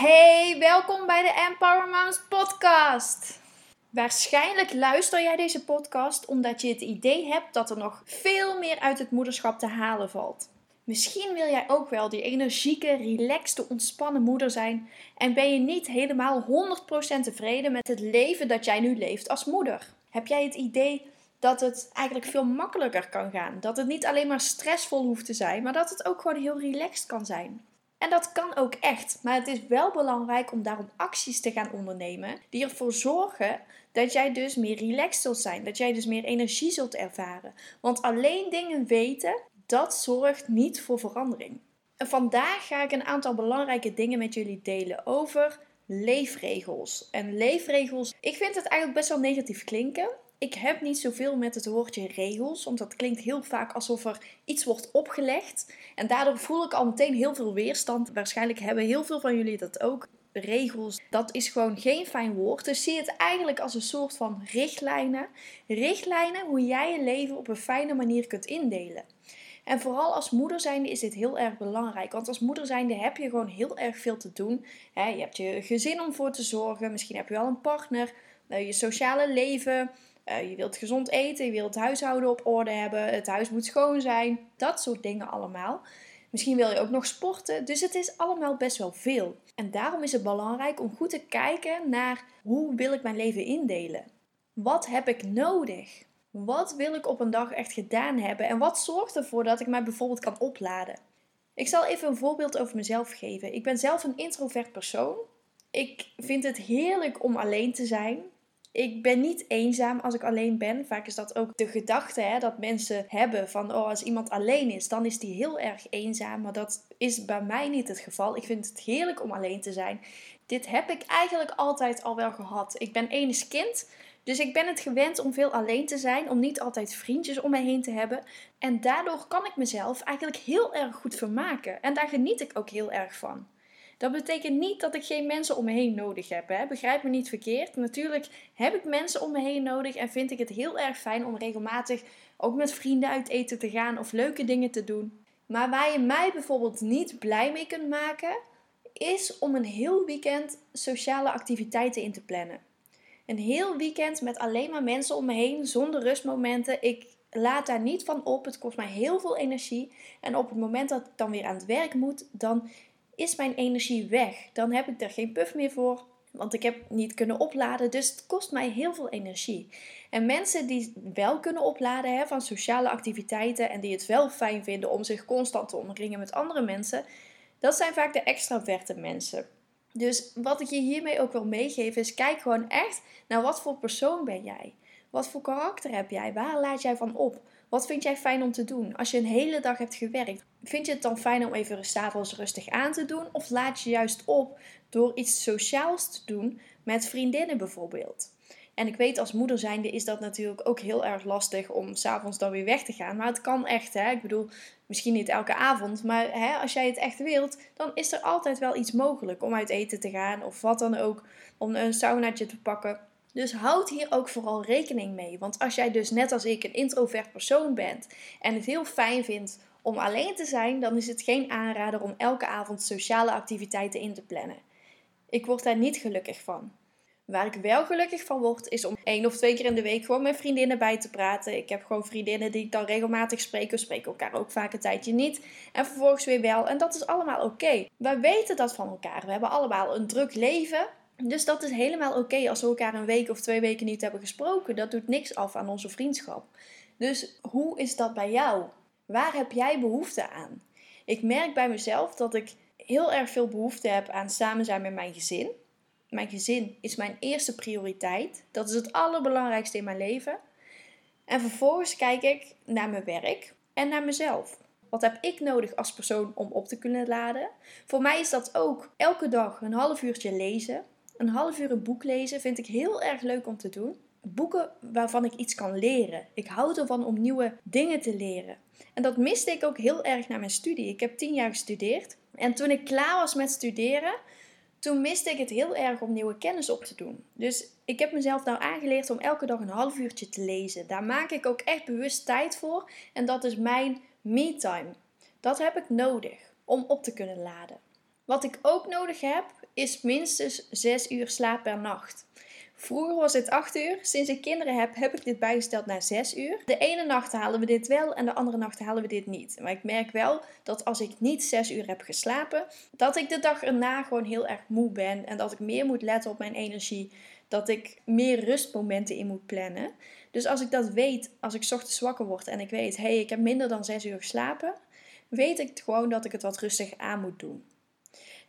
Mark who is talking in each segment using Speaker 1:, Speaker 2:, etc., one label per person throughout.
Speaker 1: Hey, welkom bij de Empower Moms podcast. Waarschijnlijk luister jij deze podcast omdat je het idee hebt dat er nog veel meer uit het moederschap te halen valt. Misschien wil jij ook wel die energieke, relaxte, ontspannen moeder zijn en ben je niet helemaal 100% tevreden met het leven dat jij nu leeft als moeder. Heb jij het idee dat het eigenlijk veel makkelijker kan gaan? Dat het niet alleen maar stressvol hoeft te zijn, maar dat het ook gewoon heel relaxed kan zijn? En dat kan ook echt, maar het is wel belangrijk om daarom acties te gaan ondernemen die ervoor zorgen dat jij dus meer relaxed zult zijn, dat jij dus meer energie zult ervaren. Want alleen dingen weten, dat zorgt niet voor verandering. En vandaag ga ik een aantal belangrijke dingen met jullie delen over leefregels. En leefregels, ik vind het eigenlijk best wel negatief klinken. Ik heb niet zoveel met het woordje regels, want dat klinkt heel vaak alsof er iets wordt opgelegd. En daardoor voel ik al meteen heel veel weerstand. Waarschijnlijk hebben heel veel van jullie dat ook. Regels, dat is gewoon geen fijn woord. Dus zie het eigenlijk als een soort van richtlijnen. Richtlijnen hoe jij je leven op een fijne manier kunt indelen. En vooral als moeder zijnde is dit heel erg belangrijk. Want als moeder zijnde heb je gewoon heel erg veel te doen. je hebt je gezin om voor te zorgen. Misschien heb je wel een partner. Nou, je sociale leven. Eh, je wilt gezond eten, je wilt het huishouden op orde hebben, het huis moet schoon zijn, dat soort dingen allemaal. Misschien wil je ook nog sporten, dus het is allemaal best wel veel. En daarom is het belangrijk om goed te kijken naar hoe wil ik mijn leven indelen? Wat heb ik nodig? Wat wil ik op een dag echt gedaan hebben? En wat zorgt ervoor dat ik mij bijvoorbeeld kan opladen? Ik zal even een voorbeeld over mezelf geven. Ik ben zelf een introvert persoon. Ik vind het heerlijk om alleen te zijn ik ben niet eenzaam als ik alleen ben. Vaak is dat ook de gedachte hè, dat mensen hebben van oh, als iemand alleen is, dan is die heel erg eenzaam. Maar dat is bij mij niet het geval. Ik vind het heerlijk om alleen te zijn. Dit heb ik eigenlijk altijd al wel gehad. Ik ben enig kind. Dus ik ben het gewend om veel alleen te zijn, om niet altijd vriendjes om me heen te hebben. En daardoor kan ik mezelf eigenlijk heel erg goed vermaken. En daar geniet ik ook heel erg van. Dat betekent niet dat ik geen mensen om me heen nodig heb. Hè? Begrijp me niet verkeerd. Natuurlijk heb ik mensen om me heen nodig en vind ik het heel erg fijn om regelmatig ook met vrienden uit eten te gaan of leuke dingen te doen. Maar waar je mij bijvoorbeeld niet blij mee kunt maken, is om een heel weekend sociale activiteiten in te plannen. Een heel weekend met alleen maar mensen om me heen, zonder rustmomenten. Ik laat daar niet van op. Het kost mij heel veel energie. En op het moment dat ik dan weer aan het werk moet, dan is mijn energie weg. Dan heb ik er geen puff meer voor, want ik heb niet kunnen opladen. Dus het kost mij heel veel energie. En mensen die wel kunnen opladen hè, van sociale activiteiten en die het wel fijn vinden om zich constant te omringen met andere mensen, dat zijn vaak de extraverte mensen. Dus wat ik je hiermee ook wil meegeven is: kijk gewoon echt naar wat voor persoon ben jij. Wat voor karakter heb jij? Waar laat jij van op? Wat vind jij fijn om te doen? Als je een hele dag hebt gewerkt, vind je het dan fijn om even s'avonds rustig aan te doen? Of laat je juist op door iets sociaals te doen met vriendinnen bijvoorbeeld? En ik weet als moeder zijnde is dat natuurlijk ook heel erg lastig om s'avonds dan weer weg te gaan. Maar het kan echt, hè. Ik bedoel, misschien niet elke avond. Maar hè, als jij het echt wilt, dan is er altijd wel iets mogelijk om uit eten te gaan. Of wat dan ook. Om een saunaatje te pakken. Dus houd hier ook vooral rekening mee. Want als jij dus net als ik een introvert persoon bent en het heel fijn vindt om alleen te zijn, dan is het geen aanrader om elke avond sociale activiteiten in te plannen. Ik word daar niet gelukkig van. Waar ik wel gelukkig van word, is om één of twee keer in de week gewoon met vriendinnen bij te praten. Ik heb gewoon vriendinnen die ik dan regelmatig spreek. We spreken elkaar ook vaak een tijdje niet. En vervolgens weer wel. En dat is allemaal oké. Wij weten dat van elkaar. We hebben allemaal een druk leven. Dus dat is helemaal oké als we elkaar een week of twee weken niet hebben gesproken. Dat doet niks af aan onze vriendschap. Dus hoe is dat bij jou? Waar heb jij behoefte aan? Ik merk bij mezelf dat ik heel erg veel behoefte heb aan samen zijn met mijn gezin. Mijn gezin is mijn eerste prioriteit. Dat is het allerbelangrijkste in mijn leven. En vervolgens kijk ik naar mijn werk en naar mezelf. Wat heb ik nodig als persoon om op te kunnen laden? Voor mij is dat ook elke dag een half uurtje lezen. Een half uur een boek lezen vind ik heel erg leuk om te doen. Boeken waarvan ik iets kan leren. Ik hou ervan om nieuwe dingen te leren. En dat miste ik ook heel erg na mijn studie. Ik heb tien jaar gestudeerd. En toen ik klaar was met studeren, toen miste ik het heel erg om nieuwe kennis op te doen. Dus ik heb mezelf nou aangeleerd om elke dag een half uurtje te lezen. Daar maak ik ook echt bewust tijd voor. En dat is mijn me-time. Dat heb ik nodig om op te kunnen laden. Wat ik ook nodig heb, is minstens 6 uur slaap per nacht. Vroeger was het 8 uur. Sinds ik kinderen heb, heb ik dit bijgesteld naar 6 uur. De ene nacht halen we dit wel en de andere nacht halen we dit niet. Maar ik merk wel dat als ik niet 6 uur heb geslapen, dat ik de dag erna gewoon heel erg moe ben. En dat ik meer moet letten op mijn energie. Dat ik meer rustmomenten in moet plannen. Dus als ik dat weet, als ik ochtends wakker word en ik weet, hé, hey, ik heb minder dan 6 uur geslapen, weet ik gewoon dat ik het wat rustig aan moet doen.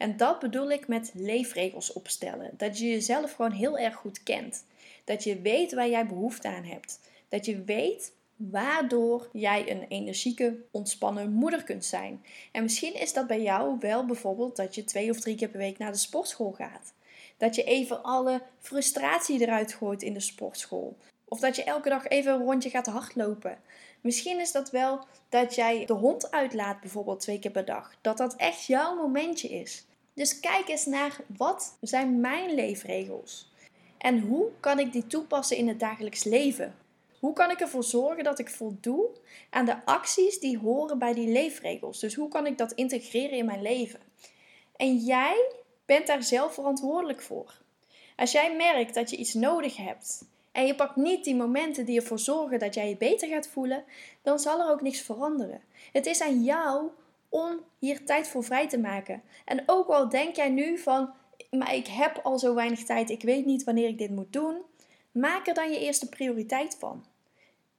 Speaker 1: En dat bedoel ik met leefregels opstellen. Dat je jezelf gewoon heel erg goed kent. Dat je weet waar jij behoefte aan hebt. Dat je weet waardoor jij een energieke, ontspannen moeder kunt zijn. En misschien is dat bij jou wel bijvoorbeeld dat je twee of drie keer per week naar de sportschool gaat. Dat je even alle frustratie eruit gooit in de sportschool. Of dat je elke dag even een rondje gaat hardlopen. Misschien is dat wel dat jij de hond uitlaat, bijvoorbeeld twee keer per dag. Dat dat echt jouw momentje is. Dus kijk eens naar wat zijn mijn leefregels? En hoe kan ik die toepassen in het dagelijks leven? Hoe kan ik ervoor zorgen dat ik voldoe aan de acties die horen bij die leefregels? Dus hoe kan ik dat integreren in mijn leven? En jij bent daar zelf verantwoordelijk voor. Als jij merkt dat je iets nodig hebt en je pakt niet die momenten die ervoor zorgen dat jij je beter gaat voelen, dan zal er ook niks veranderen. Het is aan jou om hier tijd voor vrij te maken. En ook al denk jij nu van, maar ik heb al zo weinig tijd, ik weet niet wanneer ik dit moet doen, maak er dan je eerste prioriteit van.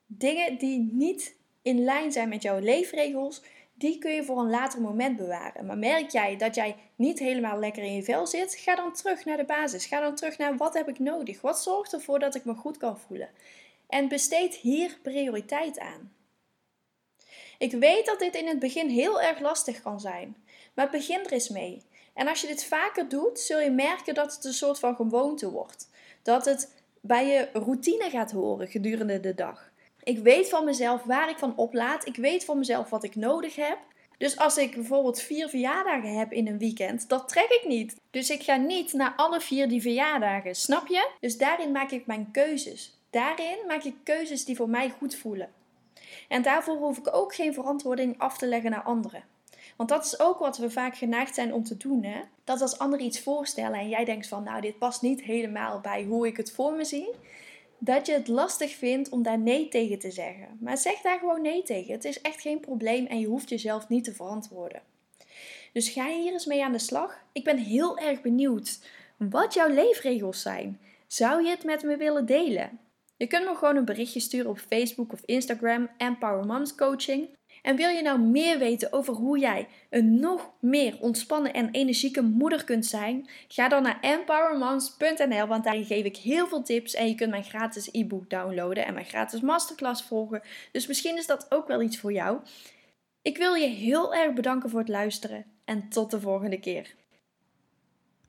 Speaker 1: Dingen die niet in lijn zijn met jouw leefregels, die kun je voor een later moment bewaren. Maar merk jij dat jij niet helemaal lekker in je vel zit, ga dan terug naar de basis. Ga dan terug naar wat heb ik nodig? Wat zorgt ervoor dat ik me goed kan voelen? En besteed hier prioriteit aan. Ik weet dat dit in het begin heel erg lastig kan zijn, maar begin er eens mee. En als je dit vaker doet, zul je merken dat het een soort van gewoonte wordt. Dat het bij je routine gaat horen gedurende de dag. Ik weet van mezelf waar ik van oplaad. Ik weet van mezelf wat ik nodig heb. Dus als ik bijvoorbeeld vier verjaardagen heb in een weekend, dat trek ik niet. Dus ik ga niet naar alle vier die verjaardagen, snap je? Dus daarin maak ik mijn keuzes. Daarin maak ik keuzes die voor mij goed voelen. En daarvoor hoef ik ook geen verantwoording af te leggen naar anderen. Want dat is ook wat we vaak geneigd zijn om te doen. Hè? Dat als anderen iets voorstellen en jij denkt van nou dit past niet helemaal bij hoe ik het voor me zie. Dat je het lastig vindt om daar nee tegen te zeggen. Maar zeg daar gewoon nee tegen. Het is echt geen probleem en je hoeft jezelf niet te verantwoorden. Dus ga hier eens mee aan de slag. Ik ben heel erg benieuwd wat jouw leefregels zijn. Zou je het met me willen delen? Je kunt me gewoon een berichtje sturen op Facebook of Instagram Empower Moms Coaching. En wil je nou meer weten over hoe jij een nog meer ontspannen en energieke moeder kunt zijn? Ga dan naar empowermoms.nl, want daarin geef ik heel veel tips en je kunt mijn gratis e-book downloaden en mijn gratis masterclass volgen. Dus misschien is dat ook wel iets voor jou. Ik wil je heel erg bedanken voor het luisteren en tot de volgende keer.